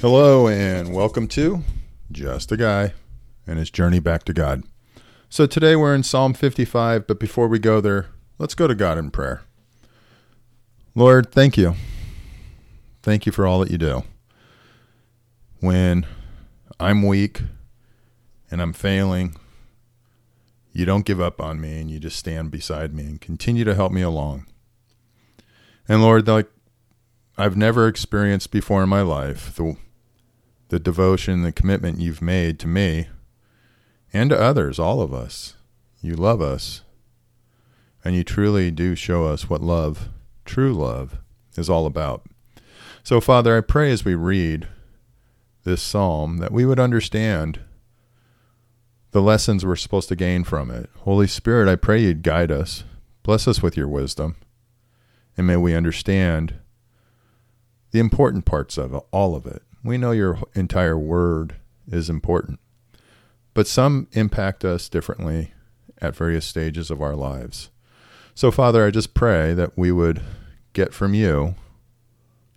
Hello, and welcome to Just a Guy and His Journey Back to God. So today we're in Psalm 55, but before we go there, let's go to God in prayer. Lord, thank you. Thank you for all that you do. When I'm weak and I'm failing, you don't give up on me and you just stand beside me and continue to help me along. And Lord, like I've never experienced before in my life, the the devotion, the commitment you've made to me and to others, all of us. You love us. And you truly do show us what love, true love, is all about. So, Father, I pray as we read this psalm that we would understand the lessons we're supposed to gain from it. Holy Spirit, I pray you'd guide us. Bless us with your wisdom. And may we understand the important parts of all of it. We know your entire word is important, but some impact us differently at various stages of our lives. So, Father, I just pray that we would get from you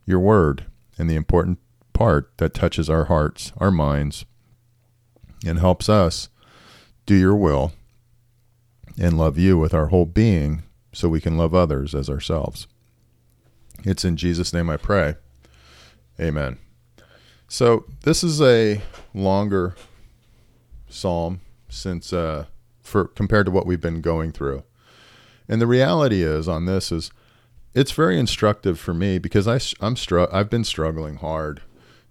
your word and the important part that touches our hearts, our minds, and helps us do your will, and love you with our whole being so we can love others as ourselves. It's in Jesus' name I pray. Amen. So, this is a longer psalm since uh, for compared to what we've been going through. And the reality is on this is it's very instructive for me because I, I'm str- I've been struggling hard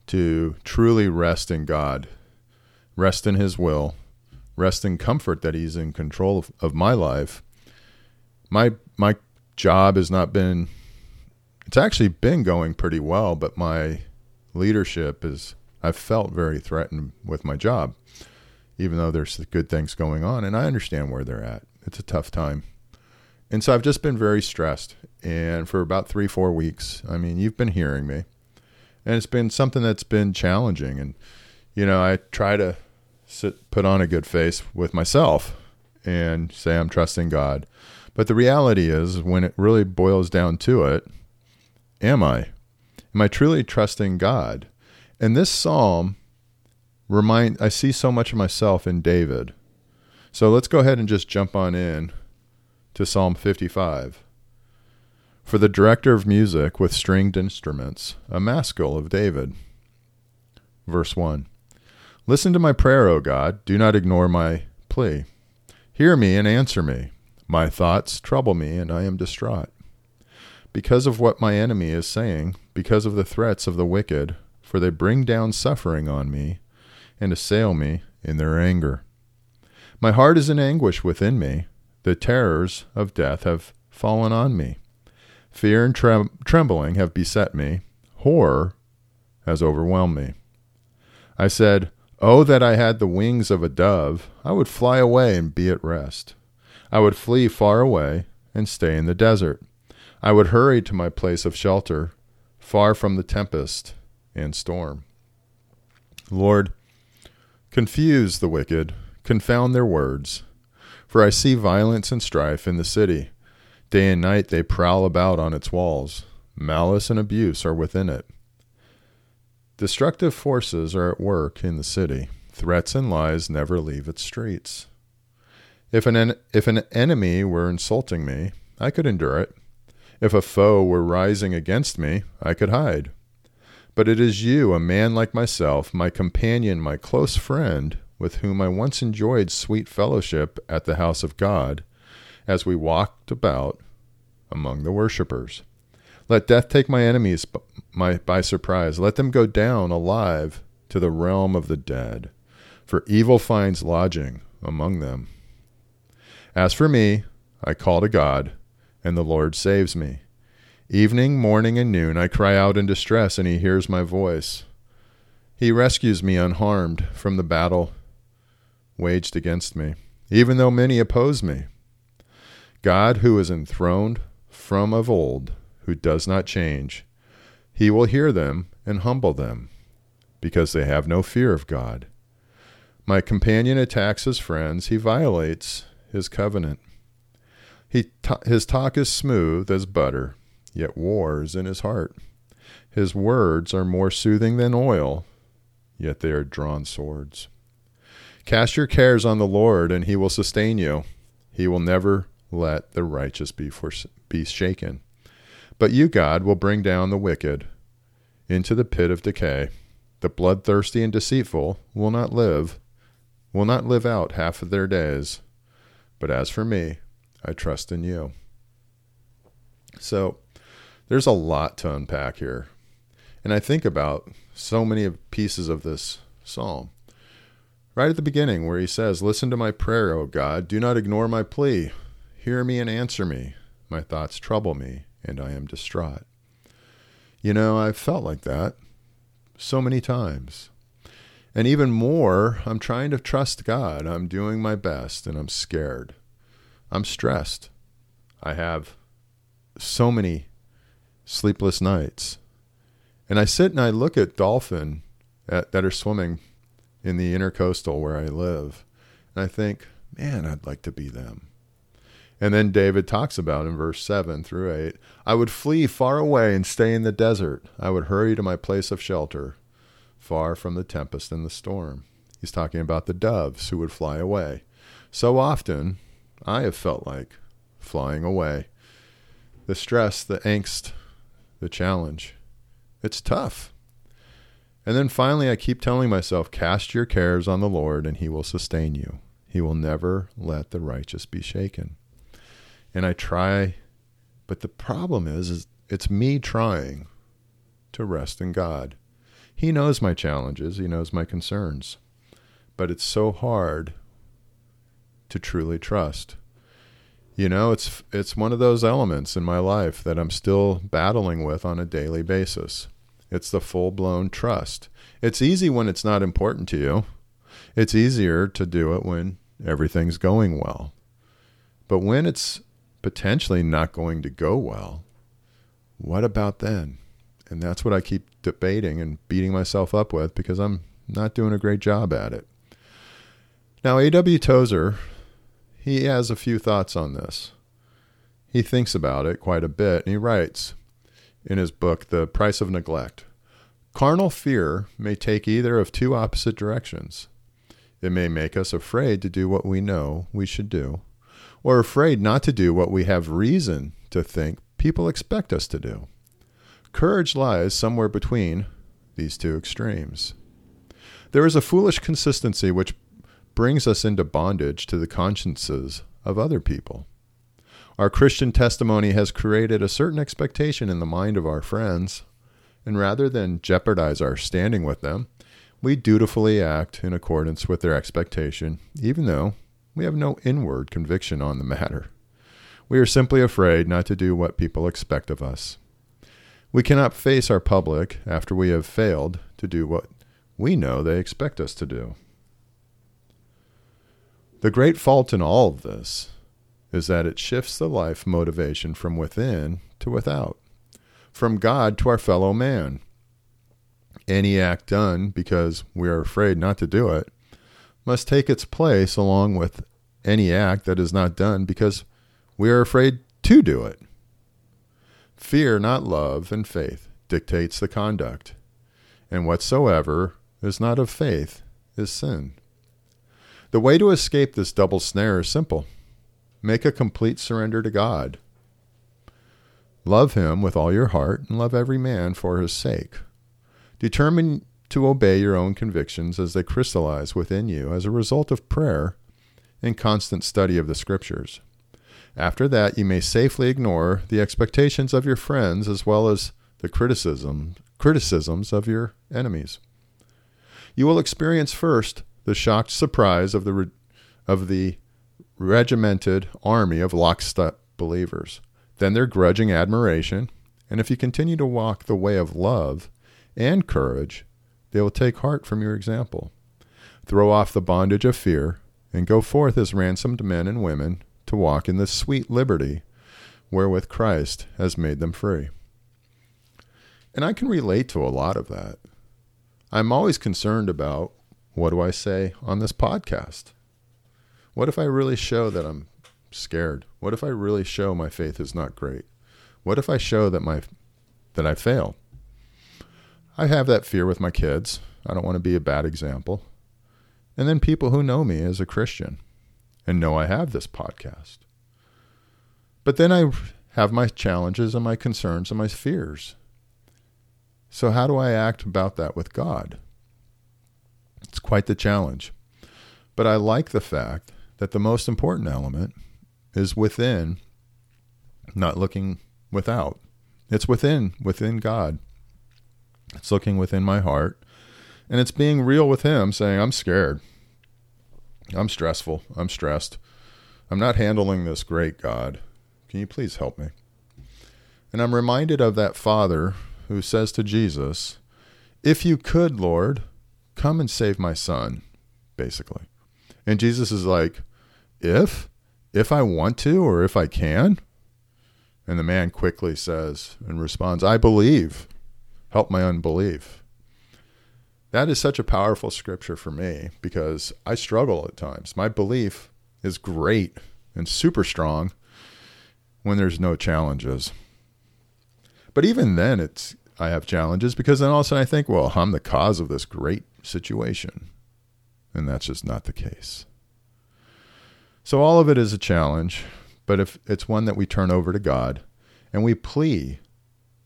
to truly rest in God, rest in His will, rest in comfort that He's in control of, of my life. My my job has not been. It's actually been going pretty well, but my leadership is. I've felt very threatened with my job, even though there's good things going on, and I understand where they're at. It's a tough time, and so I've just been very stressed. And for about three, four weeks, I mean, you've been hearing me, and it's been something that's been challenging. And you know, I try to sit, put on a good face with myself and say I'm trusting God. But the reality is, when it really boils down to it, am I? Am I truly trusting God? And this psalm remind I see so much of myself in David. So let's go ahead and just jump on in to Psalm 55. For the director of music with stringed instruments, a maskil of David. Verse 1. Listen to my prayer, O God. Do not ignore my plea. Hear me and answer me. My thoughts trouble me, and I am distraught. Because of what my enemy is saying, because of the threats of the wicked, for they bring down suffering on me and assail me in their anger. My heart is in anguish within me. The terrors of death have fallen on me. Fear and trem- trembling have beset me. Horror has overwhelmed me. I said, Oh, that I had the wings of a dove! I would fly away and be at rest. I would flee far away and stay in the desert. I would hurry to my place of shelter, far from the tempest and storm. Lord, confuse the wicked, confound their words. For I see violence and strife in the city. Day and night they prowl about on its walls. Malice and abuse are within it. Destructive forces are at work in the city. Threats and lies never leave its streets. If an, en- if an enemy were insulting me, I could endure it. If a foe were rising against me, I could hide. But it is you, a man like myself, my companion, my close friend, with whom I once enjoyed sweet fellowship at the house of God, as we walked about among the worshippers. Let death take my enemies by, by surprise. Let them go down alive to the realm of the dead, for evil finds lodging among them. As for me, I call to God, and the Lord saves me. Evening, morning, and noon I cry out in distress, and he hears my voice. He rescues me unharmed from the battle waged against me, even though many oppose me. God, who is enthroned from of old, who does not change. He will hear them and humble them, because they have no fear of God. My companion attacks his friends, he violates his covenant. He his talk is smooth as butter, yet war is in his heart. His words are more soothing than oil, yet they are drawn swords. Cast your cares on the Lord, and he will sustain you. He will never let the righteous be, be shaken. But you, God, will bring down the wicked into the pit of decay. The bloodthirsty and deceitful will not live, will not live out half of their days. But as for me, I trust in you. So there's a lot to unpack here. And I think about so many pieces of this psalm. Right at the beginning, where he says, Listen to my prayer, O God. Do not ignore my plea. Hear me and answer me. My thoughts trouble me, and I am distraught. You know, I've felt like that so many times. And even more, I'm trying to trust God. I'm doing my best, and I'm scared. I'm stressed. I have so many sleepless nights. And I sit and I look at dolphin at, that are swimming in the intercoastal where I live. And I think, man, I'd like to be them. And then David talks about in verse 7 through 8 I would flee far away and stay in the desert. I would hurry to my place of shelter, far from the tempest and the storm. He's talking about the doves who would fly away. So often, I have felt like flying away. The stress, the angst, the challenge. It's tough. And then finally, I keep telling myself, cast your cares on the Lord, and he will sustain you. He will never let the righteous be shaken. And I try, but the problem is, is it's me trying to rest in God. He knows my challenges, he knows my concerns. But it's so hard to truly trust. You know, it's it's one of those elements in my life that I'm still battling with on a daily basis. It's the full-blown trust. It's easy when it's not important to you. It's easier to do it when everything's going well. But when it's potentially not going to go well, what about then? And that's what I keep debating and beating myself up with because I'm not doing a great job at it. Now, A.W. Tozer he has a few thoughts on this. He thinks about it quite a bit, and he writes in his book, The Price of Neglect Carnal fear may take either of two opposite directions. It may make us afraid to do what we know we should do, or afraid not to do what we have reason to think people expect us to do. Courage lies somewhere between these two extremes. There is a foolish consistency which brings us into bondage to the consciences of other people. Our Christian testimony has created a certain expectation in the mind of our friends, and rather than jeopardize our standing with them, we dutifully act in accordance with their expectation, even though we have no inward conviction on the matter. We are simply afraid not to do what people expect of us. We cannot face our public after we have failed to do what we know they expect us to do. The great fault in all of this is that it shifts the life motivation from within to without, from God to our fellow man. Any act done because we are afraid not to do it must take its place along with any act that is not done because we are afraid to do it. Fear, not love and faith, dictates the conduct, and whatsoever is not of faith is sin. The way to escape this double snare is simple make a complete surrender to God. Love Him with all your heart and love every man for His sake. Determine to obey your own convictions as they crystallize within you as a result of prayer and constant study of the Scriptures. After that, you may safely ignore the expectations of your friends as well as the criticism, criticisms of your enemies. You will experience first the shocked surprise of the re- of the regimented army of lockstep believers, then their grudging admiration, and if you continue to walk the way of love and courage, they will take heart from your example. Throw off the bondage of fear and go forth as ransomed men and women to walk in the sweet liberty wherewith Christ has made them free. And I can relate to a lot of that. I'm always concerned about what do I say on this podcast? What if I really show that I'm scared? What if I really show my faith is not great? What if I show that my that I fail? I have that fear with my kids. I don't want to be a bad example. And then people who know me as a Christian and know I have this podcast. But then I have my challenges and my concerns and my fears. So, how do I act about that with God? It's quite the challenge. But I like the fact that the most important element is within, not looking without. It's within, within God. It's looking within my heart. And it's being real with Him, saying, I'm scared. I'm stressful. I'm stressed. I'm not handling this great, God. Can you please help me? And I'm reminded of that father who says to Jesus, If you could, Lord, come and save my son, basically. And Jesus is like, If? If I want to or if I can? And the man quickly says and responds, I believe. Help my unbelief. That is such a powerful scripture for me because I struggle at times. My belief is great and super strong when there's no challenges. But even then it's I have challenges because then all of a sudden I think, well, I'm the cause of this great situation. And that's just not the case. So all of it is a challenge, but if it's one that we turn over to God and we plea,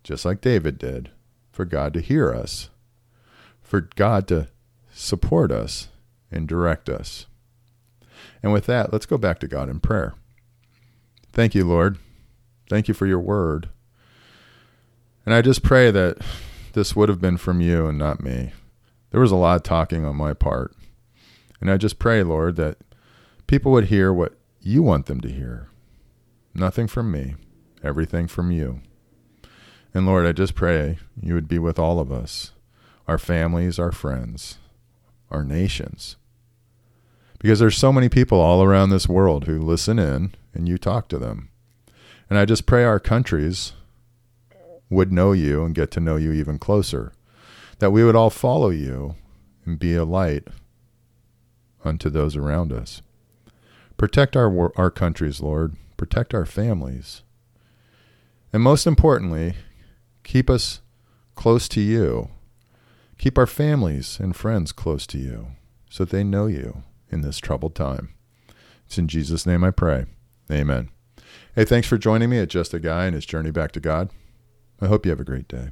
just like David did, for God to hear us for God to support us and direct us. And with that, let's go back to God in prayer. Thank you, Lord. Thank you for your word. And I just pray that this would have been from you and not me. There was a lot of talking on my part. And I just pray, Lord, that people would hear what you want them to hear. Nothing from me, everything from you. And Lord, I just pray you would be with all of us our families, our friends, our nations. Because there's so many people all around this world who listen in and you talk to them. And I just pray our countries would know you and get to know you even closer. That we would all follow you and be a light unto those around us. Protect our our countries, Lord. Protect our families. And most importantly, keep us close to you Keep our families and friends close to you so that they know you in this troubled time. It's in Jesus' name I pray. Amen. Hey, thanks for joining me at Just a Guy and his journey back to God. I hope you have a great day.